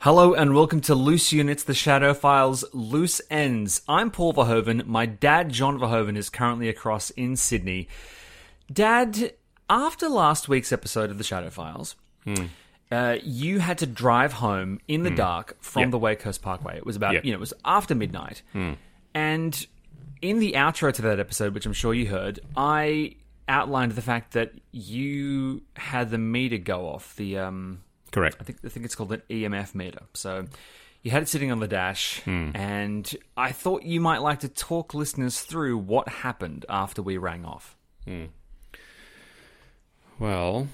Hello and welcome to Loose Units, the Shadow Files Loose Ends. I'm Paul Verhoeven. My dad, John Verhoeven, is currently across in Sydney. Dad, after last week's episode of the Shadow Files, uh, you had to drive home in the dark from Yep. the Wakehurst Parkway. It was about, Yep. you know, it was after midnight. And in the outro to that episode, which I'm sure you heard, I outlined the fact that you had the meter go off, the um, Correct. I think I think it's called an EMF meter. So you had it sitting on the dash, and I thought you might like to talk listeners through what happened after we rang off. Well,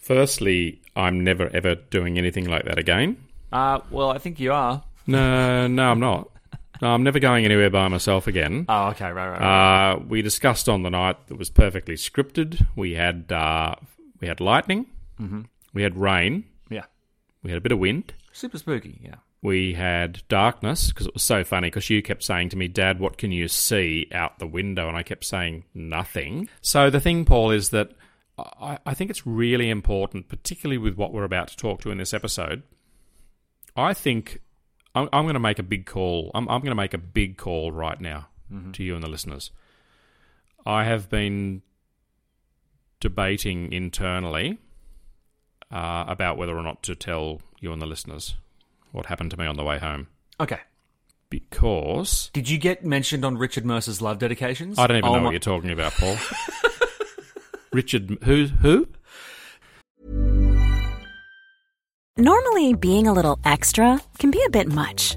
firstly, I'm never ever doing anything like that again. Uh, well, I think you are. No, no, I'm not. No, I'm never going anywhere by myself again. Oh, okay, right, right. right. Uh, we discussed on the night that was perfectly scripted. We had uh, we had lightning. Mm-hmm. We had rain. We had a bit of wind. super spooky. Yeah. We had darkness because it was so funny because you kept saying to me, Dad, what can you see out the window? And I kept saying nothing. So the thing, Paul, is that I, I think it's really important, particularly with what we're about to talk to in this episode. I think I'm, I'm going to make a big call. I'm, I'm going to make a big call right now mm-hmm. to you and the listeners. I have been debating internally uh, about whether or not to tell you and the listeners what happened to me on the way home Okay. because Did you get mentioned on Richard Mercer's love dedications? I don't even Oh know my- what you're talking about, Paul. Richard, who? Who? Normally, being a little extra can be a bit much,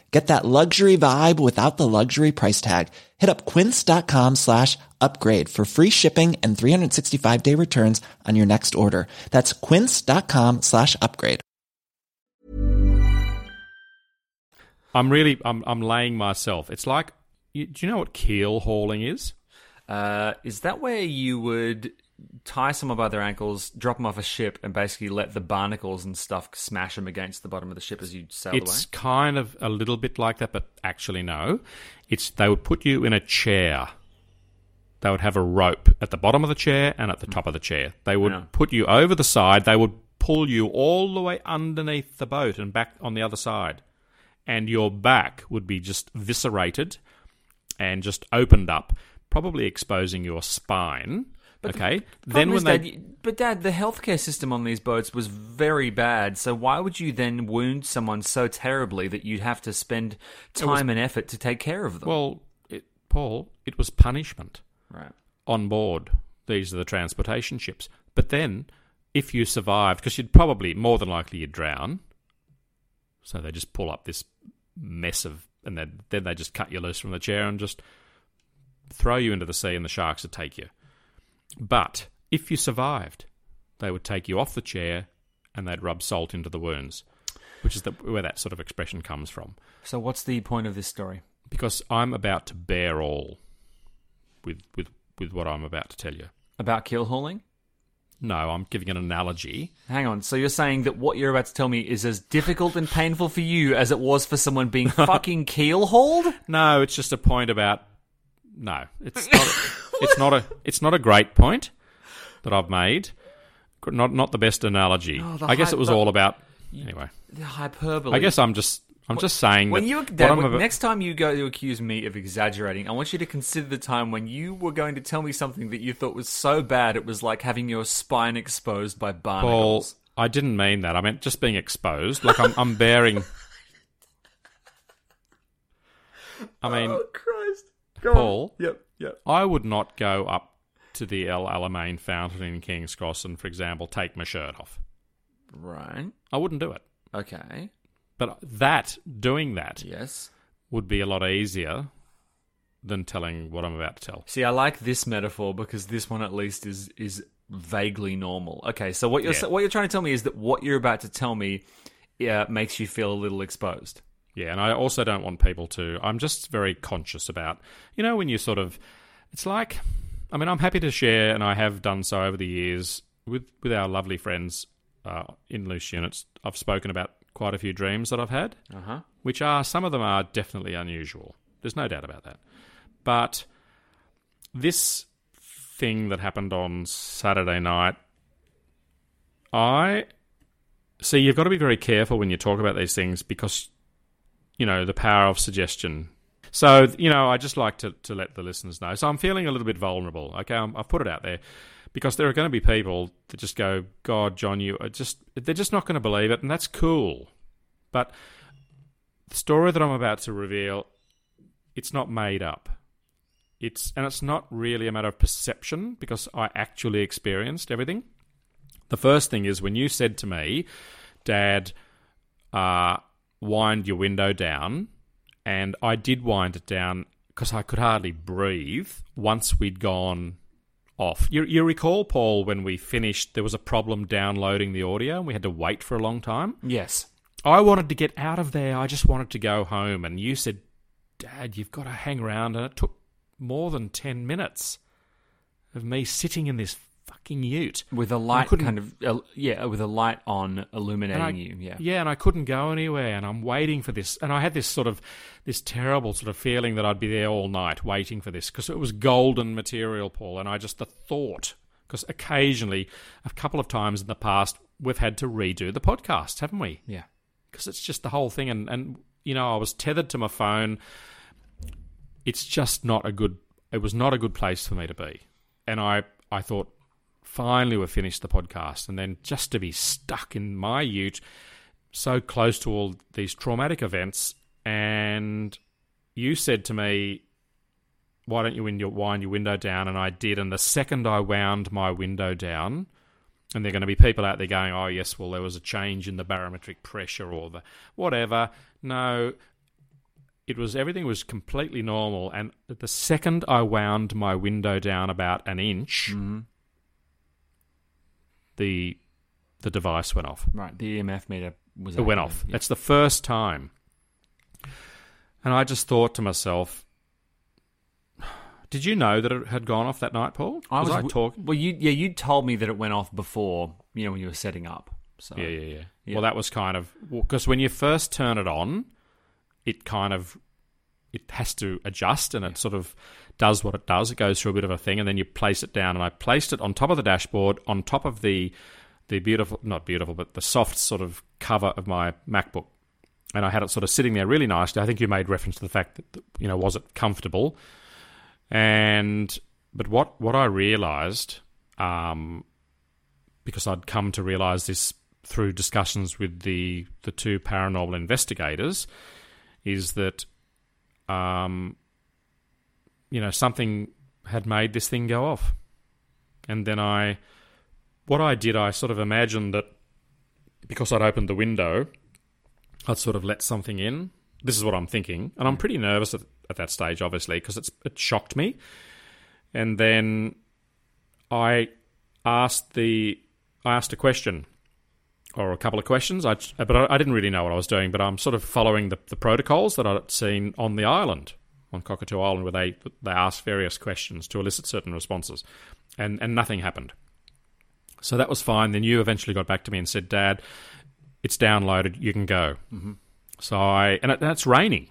Get that luxury vibe without the luxury price tag. Hit up quince.com slash upgrade for free shipping and 365 day returns on your next order. That's quince.com slash upgrade. I'm really, I'm, I'm laying myself. It's like, you, do you know what keel hauling is? Uh, is that where you would tie someone by their ankles, drop them off a ship, and basically let the barnacles and stuff smash them against the bottom of the ship as you sail It's away? kind of a little bit like that, but actually no. It's they would put you in a chair. They would have a rope at the bottom of the chair and at the top of the chair. They would Yeah. put you over the side. They would pull you all the way underneath the boat and back on the other side. And your back would be just viscerated and just opened up, probably exposing your spine. Okay. Then Then when when Dad, they but Dad, the healthcare system on these boats was very bad. So why would you then wound someone so terribly that you'd have to spend time and effort to take care of them? well, it, Paul, it was punishment. right. on board. These are the transportation ships. But then, if you survived, because you'd probably, more than likely, you'd drown. So they just pull up this mess of, and then, then they just cut you loose from the chair and just throw you into the sea, and the sharks would take you. But if you survived, they would take you off the chair and they'd rub salt into the wounds, which is the, where that sort of expression comes from. So what's the point of this story? Because I'm about to bear all with, with, with what I'm about to tell you. About keel hauling? No, I'm giving an analogy. Hang on. So you're saying that what you're about to tell me is as difficult and painful for you as it was for someone being fucking keel hauled? No, it's just a point about. No, it's not. A, it's not a. It's not a great point that I've made. Not not the best analogy. Oh, the I guess hype- it was the- all about. Anyway, The hyperbole. I guess I'm just. I'm just saying When that you Dad, I'm when- about- next time you go to accuse me of exaggerating, I want you to consider the time when you were going to tell me something that you thought was so bad it was like having your spine exposed by barnacles. I didn't mean that. I meant just being exposed. Like I'm, I'm bearing. I mean, Oh, Christ. Paul, Yep, yep. I would not go up to the El Alamein fountain in King's Cross and, for example, take my shirt off. Right. I wouldn't do it. Okay. But that, doing that, Yes. would be a lot easier than telling what I'm about to tell. See, I like this metaphor because this one at least is is vaguely normal. Okay, so what you're Yeah. what you're trying to tell me is that what you're about to tell me uh, makes you feel a little exposed. Yeah, and I also don't want people to. I'm just very conscious about, you know, when you sort of. It's like. I mean, I'm happy to share, and I have done so over the years with, with our lovely friends uh, in loose units. I've spoken about quite a few dreams that I've had. Uh huh. which are some of them are definitely unusual. There's no doubt about that. But this thing that happened on Saturday night, I see you've got to be very careful when you talk about these things because you know the power of suggestion. So you know, I just like to to let the listeners know. So I'm feeling a little bit vulnerable. Okay, I'm, I've put it out there because there are going to be people that just go, "God, John, you are just they're just not going to believe it," and that's cool. But the story that I'm about to reveal, it's not made up. It's and it's not really a matter of perception because I actually experienced everything. The first thing is when you said to me, "Dad, uh, wind your window down," and I did wind it down because I could hardly breathe once we'd gone off. You, you recall, Paul, when we finished, there was a problem downloading the audio and we had to wait for a long time? Yes. I wanted to get out of there. I just wanted to go home. And you said, Dad, you've got to hang around. And it took more than 10 minutes of me sitting in this fucking ute. With a light kind of uh, yeah, with a light on illuminating I- you. Yeah. Yeah, and I couldn't go anywhere, and I'm waiting for this. And I had this sort of, this terrible sort of feeling that I'd be there all night waiting for this because it was golden material, Paul. And I just, the thought, because occasionally, a couple of times in the past, we've had to redo the podcast, haven't we? Yeah. because it's just the whole thing. And, and, you know, I was tethered to my phone. It's just not a good, it was not a good place for me to be. And I, I thought, finally we've finished the podcast. And then just to be stuck in my ute, so close to all these traumatic events. And you said to me, why don't you wind your, wind your window down? And I did. And the second I wound my window down, and there are going to be people out there going, oh, yes, well, there was a change in the barometric pressure or the whatever. No, it was everything was completely normal. And the second I wound my window down about an inch, mm-hmm. The the device went off. Right. The EMF meter was. It went active. off. Yeah. That's the first time. And I just thought to myself, did you know that it had gone off that night, Paul? I was I w- talking? Well, you yeah, you told me that it went off before. You know when you were setting up. So Yeah, yeah, yeah, Yeah. Well, that was kind of because when you first turn it on, it kind of it has to adjust and it sort of does what it does. It goes through a bit of a thing, and then you place it down. And I placed it on top of the dashboard, on top of the the beautiful, not beautiful, but the soft sort of cover of my MacBook. And I had it sort of sitting there really nicely. I think you made reference to the fact that you know was it comfortable, and but what what I realised, um, because I'd come to realise this through discussions with the the two paranormal investigators, is that um, you know something had made this thing go off, and then I, what I did, I sort of imagined that because I'd opened the window, I'd sort of let something in. This is what I'm thinking, and I'm pretty nervous at, at that stage, obviously, because it's it shocked me, and then I asked the I asked a question or a couple of questions. I, but I, didn't really know what I was doing. But I'm sort of following the, the protocols that I'd seen on the island, on Cockatoo Island, where they they asked various questions to elicit certain responses, and and nothing happened. So that was fine. Then you eventually got back to me and said, "Dad, it's downloaded. You can go." Mm-hmm. So I and, it, and it's raining,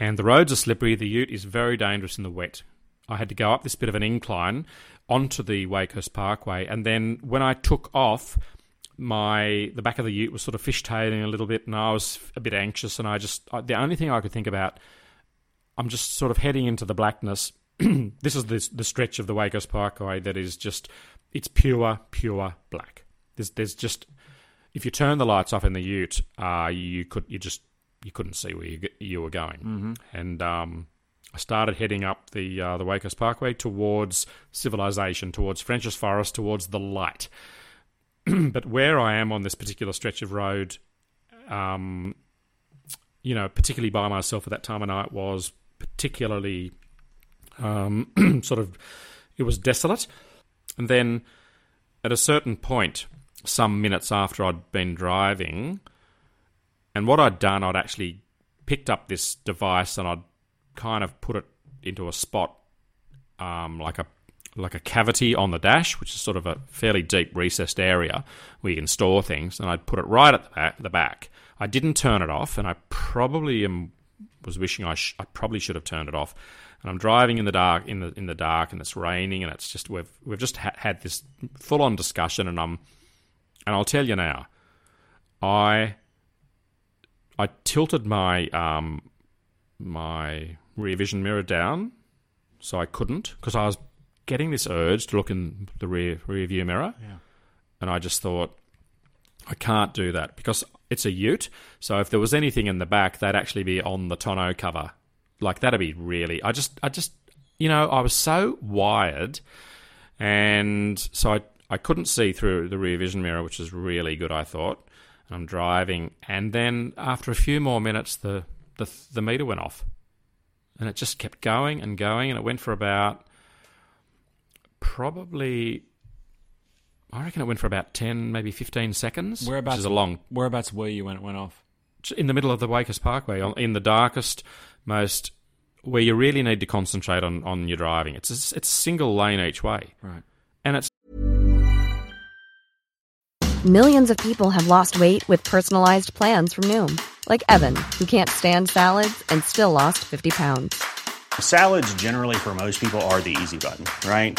and the roads are slippery. The Ute is very dangerous in the wet. I had to go up this bit of an incline onto the Wakehurst Parkway, and then when I took off, my the back of the Ute was sort of fishtailing a little bit, and I was a bit anxious. And I just I, the only thing I could think about, I'm just sort of heading into the blackness. this is the the stretch of the Wakehurst Parkway that is just it's pure pure black. There's there's just if you turn the lights off in the Ute, uh, you could you just you couldn't see where you you were going, mm-hmm. and um, I started heading up the uh, the Wakehurst Parkway towards civilization, towards French's Forest, towards the light. but where I am on this particular stretch of road, um, you know, particularly by myself at that time of night, was particularly um, sort of it was desolate. And then at a certain point, some minutes after I'd been driving, and what I'd done, I'd actually picked up this device and I'd kind of put it into a spot um, like a like a cavity on the dash, which is sort of a fairly deep recessed area where you can store things, and I'd put it right at the back. The back. I didn't turn it off, and I probably am, was wishing I, sh- I probably should have turned it off. And I'm driving in the dark in the in the dark, and it's raining, and it's just we've we've just ha- had this full on discussion, and I'm and I'll tell you now, I I tilted my um my rear vision mirror down, so I couldn't because I was getting this urge to look in the rear rear view mirror, Yeah. and I just thought I can't do that because it's a Ute. So if there was anything in the back, that'd actually be on the tonneau cover. Like that'd be really. I just, I just, you know, I was so wired, and so I, I couldn't see through the rear vision mirror, which is really good. I thought. And I'm driving, and then after a few more minutes, the the the meter went off, and it just kept going and going, and it went for about probably I reckon it went for about 10, maybe 15 seconds. Whereabouts? Which is a long. Whereabouts were you when it went off? In the middle of the Wakehurst Parkway, in the darkest, most. where you really need to concentrate on, on your driving. It's a, it's single lane each way. Right. And it's. Millions of people have lost weight with personalized plans from Noom, like Evan, who can't stand salads and still lost 50 pounds. Salads, generally, for most people, are the easy button, right?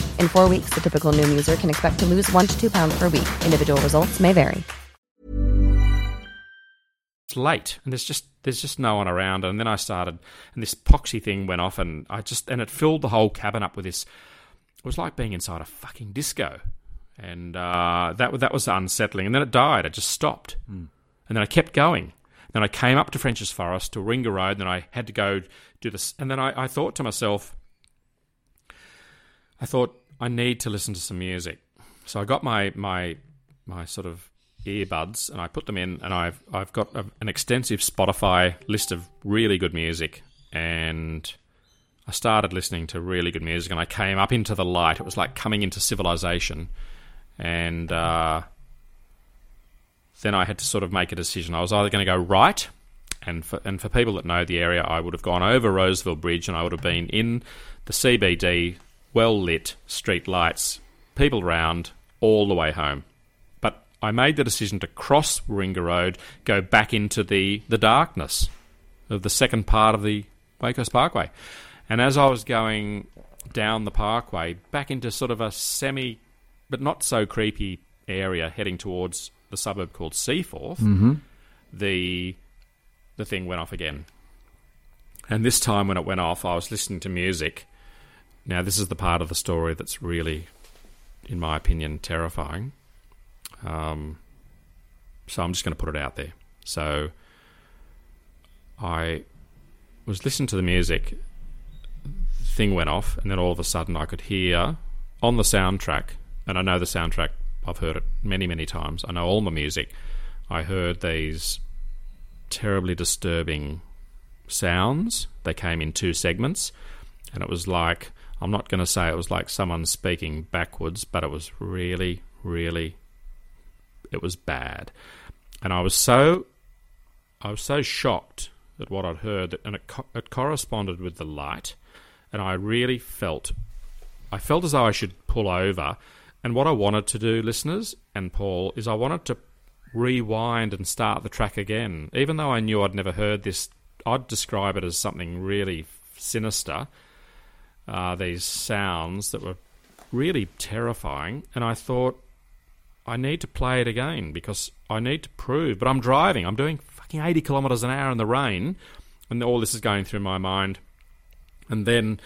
In four weeks, the typical Noom user can expect to lose one to two pounds per week. Individual results may vary. It's late, and there's just there's just no one around. And then I started, and this poxy thing went off, and I just and it filled the whole cabin up with this. It was like being inside a fucking disco, and uh, that that was unsettling. And then it died. It just stopped, and then I kept going. Then I came up to French's Forest to Ringa Road, and then I had to go do this. And then I, I thought to myself, I thought I need to listen to some music. So I got my my my sort of earbuds and I put them in, and I've I've got a, an extensive Spotify list of really good music, and I started listening to really good music, and I came up into the light. It was like coming into civilization, and uh, then I had to sort of make a decision. I was either going to go right, and for and for people that know the area, I would have gone over Roseville Bridge, and I would have been in the CBD, well lit street lights, people round all the way home. But I made the decision to cross Warringah Road, go back into the the darkness of the second part of the Wakehurst Parkway, And as I was going down the parkway back into sort of a semi, but not so creepy area, heading towards the suburb called Seaforth, mm-hmm. the the thing went off again. And this time when it went off, I was listening to music. Now, this is the part of the story that's really, in my opinion, terrifying. Um, so I'm just going to put it out there. So I was listening to the music, the thing went off, and then all of a sudden I could hear on the soundtrack, and I know the soundtrack, I've heard it many, many times. I know all my music. I heard these terribly disturbing sounds. They came in two segments, and it was like I'm not going to say it was like someone speaking backwards, but it was really, really, it was bad, and I was so, I was so shocked at what I'd heard, that, and it co- it corresponded with the light, and I really felt, I felt as though I should pull over, and what I wanted to do, listeners and Paul, is I wanted to rewind and start the track again. Even though I knew I'd never heard this, I'd describe it as something really sinister. Uh, these sounds that were really terrifying, and I thought I need to play it again because I need to prove. But I'm driving. I'm doing fucking 80 kilometres an hour in the rain, and all this is going through my mind. And then,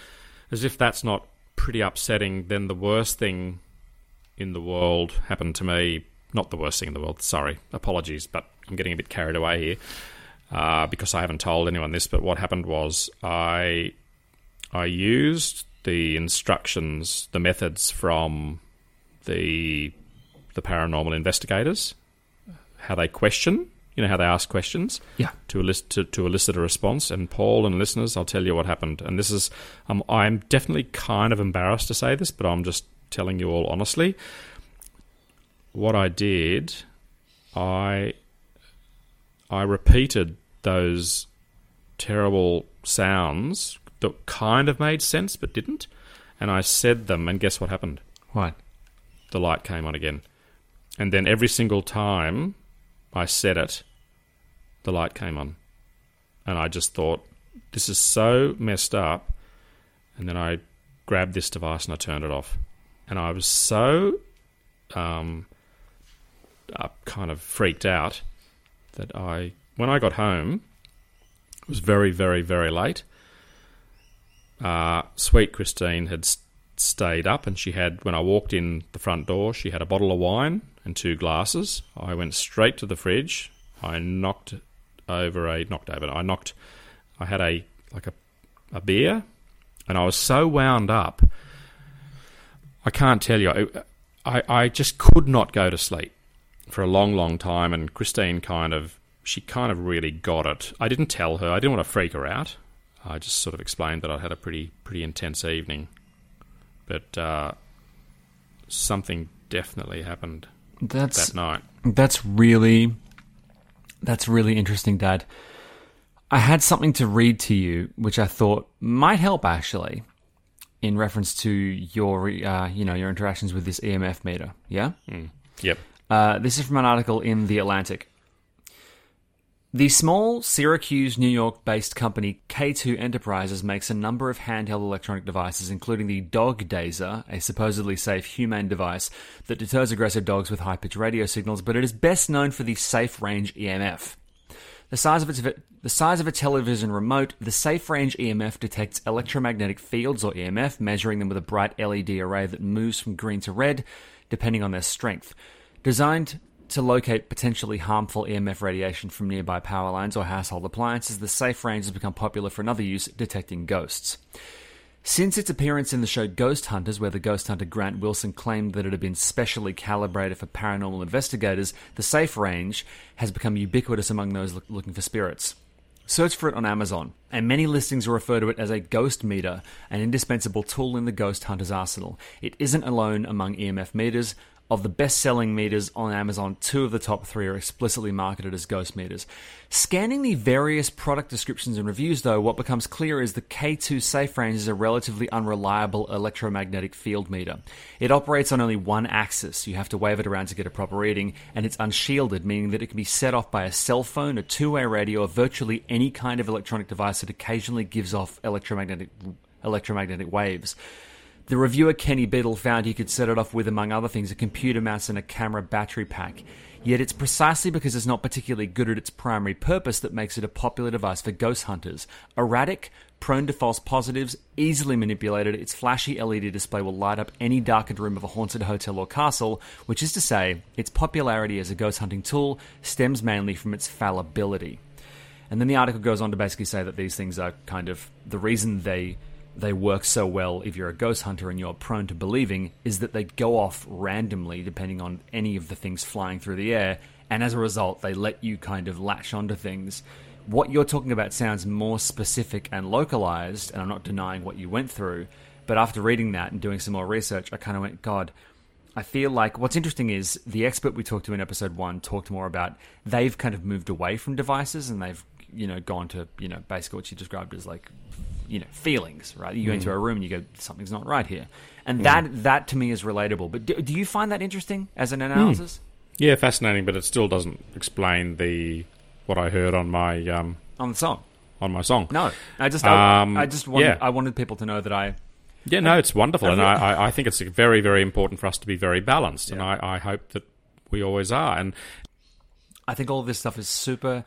as if that's not pretty upsetting, then the worst thing in the world happened to me. Not the worst thing in the world, sorry, apologies, but I'm getting a bit carried away here uh, because I haven't told anyone this. But what happened was I I used the instructions, the methods from the the paranormal investigators, how they question, you know, how they ask questions, Yeah. to elicit to, to elicit a response. And Paul and listeners, I'll tell you what happened. And this is, um, I'm definitely kind of embarrassed to say this, but I'm just telling you all honestly. What I did, I I repeated those terrible sounds that kind of made sense but didn't, and I said them. And guess what happened? What? the light came on again. And then every single time I said it, the light came on. And I just thought, this is so messed up. And then I grabbed this device and I turned it off. And I was so um, uh, kind of freaked out that I, when I got home, it was very, very, very late. Uh, sweet Christine had s- stayed up, and she had, when I walked in the front door, she had a bottle of wine and two glasses. I went straight to the fridge. I knocked over a, knocked over, I knocked, I had a, like a, a beer, and I was so wound up, I can't tell you, I, I just could not go to sleep for a long, long time, and Christine kind of, she kind of really got it. I didn't tell her, I didn't want to freak her out. I just sort of explained that I'd had a pretty, pretty intense evening but uh, something definitely happened That's that night. That's really that's really interesting, Dad. I had something to read to you, which I thought might help actually, in reference to your uh, you know your interactions with this EMF meter. Yeah. Yep. Uh, this is from an article in The Atlantic. The small Syracuse, New York based company K2 Enterprises makes a number of handheld electronic devices, including the Dog Dazer, a supposedly safe humane device that deters aggressive dogs with high pitched radio signals, but it is best known for the Safe Range EMF. The size of its the size of a television remote, the safe range EMF detects electromagnetic fields or EMF, measuring them with a bright LED array that moves from green to red depending on their strength. Designed to locate potentially harmful EMF radiation from nearby power lines or household appliances, the safe range has become popular for another use, detecting ghosts. Since its appearance in the show Ghost Hunters, where the ghost hunter Grant Wilson claimed that it had been specially calibrated for paranormal investigators, the safe range has become ubiquitous among those look- looking for spirits. Search for it on Amazon, and many listings refer to it as a ghost meter, an indispensable tool in the ghost hunter's arsenal. It isn't alone among EMF meters. Of the best selling meters on Amazon, two of the top three are explicitly marketed as ghost meters. Scanning the various product descriptions and reviews, though, what becomes clear is the K2 Safe Range is a relatively unreliable electromagnetic field meter. It operates on only one axis. You have to wave it around to get a proper reading, and it's unshielded, meaning that it can be set off by a cell phone, a two way radio, or virtually any kind of electronic device that occasionally gives off electromagnetic electromagnetic waves. The reviewer Kenny Beadle found he could set it off with, among other things, a computer mouse and a camera battery pack. Yet it's precisely because it's not particularly good at its primary purpose that makes it a popular device for ghost hunters. Erratic, prone to false positives, easily manipulated, its flashy LED display will light up any darkened room of a haunted hotel or castle, which is to say, its popularity as a ghost hunting tool stems mainly from its fallibility. And then the article goes on to basically say that these things are kind of the reason they they work so well if you're a ghost hunter and you're prone to believing is that they go off randomly depending on any of the things flying through the air. And as a result they let you kind of latch onto things. What you're talking about sounds more specific and localized and i'm not denying what you went through but after reading that and doing some more research i kind of went god I feel like what's interesting is the expert we talked to in episode one talked more about they've kind of moved away from devices and they've you know gone to you know basically what she described as like you know feelings right? You go into a room and you go something's not right here. And that that to me is relatable. But do, do you find that interesting as an analysis? Yeah, fascinating, but it still doesn't explain the what I heard on my um, on the song? on my song. no. I just I, Um, I just wanted yeah. i wanted people to know that i Yeah, no, it's wonderful, and I, I, think it's very, very important for us to be very balanced, and I, I hope that we always are. And I think all this stuff is super,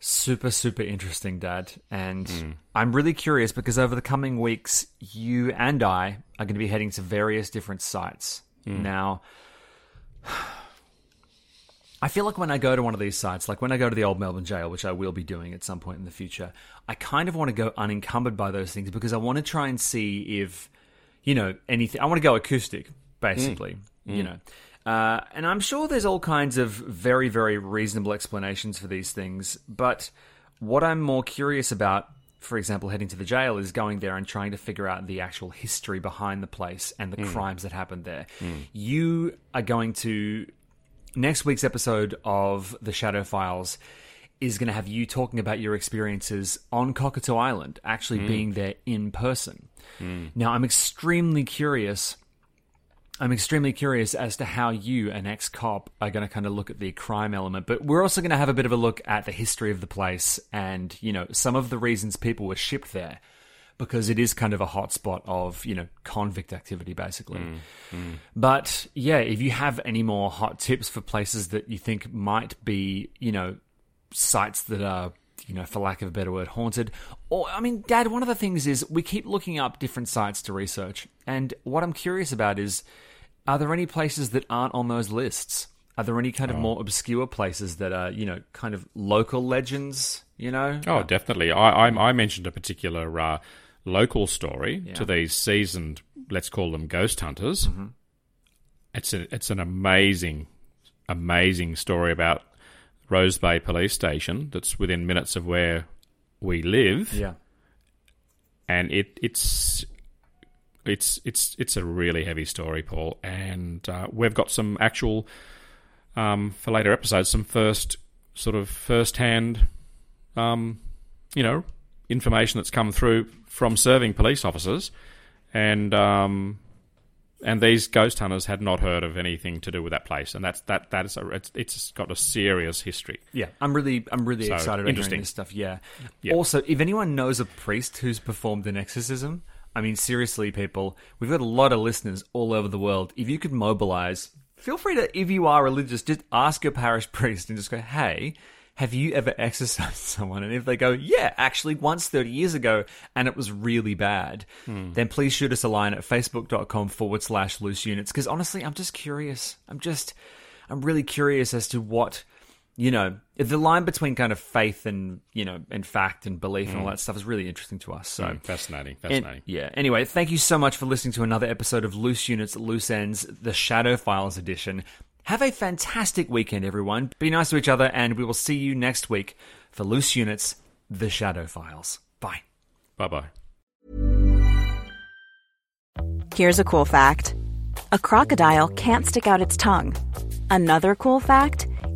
super, super interesting, Dad. And hmm. I'm really curious because over the coming weeks, you and I are going to be heading to various different sites. Hmm. Now, I feel like when I go to one of these sites, like when I go to the old Melbourne jail, which I will be doing at some point in the future, I kind of want to go unencumbered by those things because I want to try and see if, you know, anything. I want to go acoustic, basically, hmm. you know. Uh, and I'm sure there's all kinds of very, very reasonable explanations for these things. But what I'm more curious about, for example, heading to the jail, is going there and trying to figure out the actual history behind the place and the hmm. crimes that happened there. Hmm. You are going to next week's episode of the Shadow Files is going to have you talking about your experiences on Cockatoo Island, actually hmm. being there in person. Now, I'm extremely curious. I'm extremely curious as to how you, an ex cop, are going to kind of look at the crime element, but we're also going to have a bit of a look at the history of the place and, you know, some of the reasons people were shipped there because it is kind of a hotspot of, you know, convict activity, basically. Mm, mm. But yeah, if you have any more hot tips for places that you think might be, you know, sites that are, you know, for lack of a better word, haunted. Or, I mean, Dad, one of the things is we keep looking up different sites to research. And what I'm curious about is are there any places that aren't on those lists? Are there any kind of more obscure places that are, you know, kind of local legends, you know? oh, definitely, I, I, I mentioned a particular uh, local story Yeah. to these seasoned, let's call them ghost hunters. Mm-hmm. It's a, it's an amazing, amazing story about Rose Bay Police Station that's within minutes of where we live. Yeah. and it it's it's it's it's a really heavy story, Paul. And uh, we've got some actual um, for later episodes, some first sort of first hand, um, you know, information that's come through from serving police officers, and um, and these ghost hunters had not heard of anything to do with that place, and that's that that is a, it's, it's got a serious history. Yeah, I'm really, I'm really So, excited about interesting. hearing this stuff. Yeah. Yeah. Also, if anyone knows a priest who's performed an exorcism, I mean, seriously, people, we've got a lot of listeners all over the world. If you could mobilize, feel free to, if you are religious, just ask your parish priest and just go, "Hey, have you ever exorcised someone?" And if they go, "Yeah, actually, once thirty years ago, and it was really bad," hmm. then please shoot us a line at facebook.com forward slash loose units. Because honestly, I'm just curious. I'm just, I'm really curious as to what you know, the line between kind of faith and you know and fact and belief and all that stuff is really interesting to us. So. Mm, fascinating, And- fascinating. yeah. Anyway, thank you so much for listening to another episode of Loose Units, Loose Ends, the Shadow Files edition. Have a fantastic weekend, everyone. Be nice to each other, and we will see you next week for Loose Units, the Shadow Files. Bye. Bye bye. Here's a cool fact a crocodile can't stick out its tongue. Another cool fact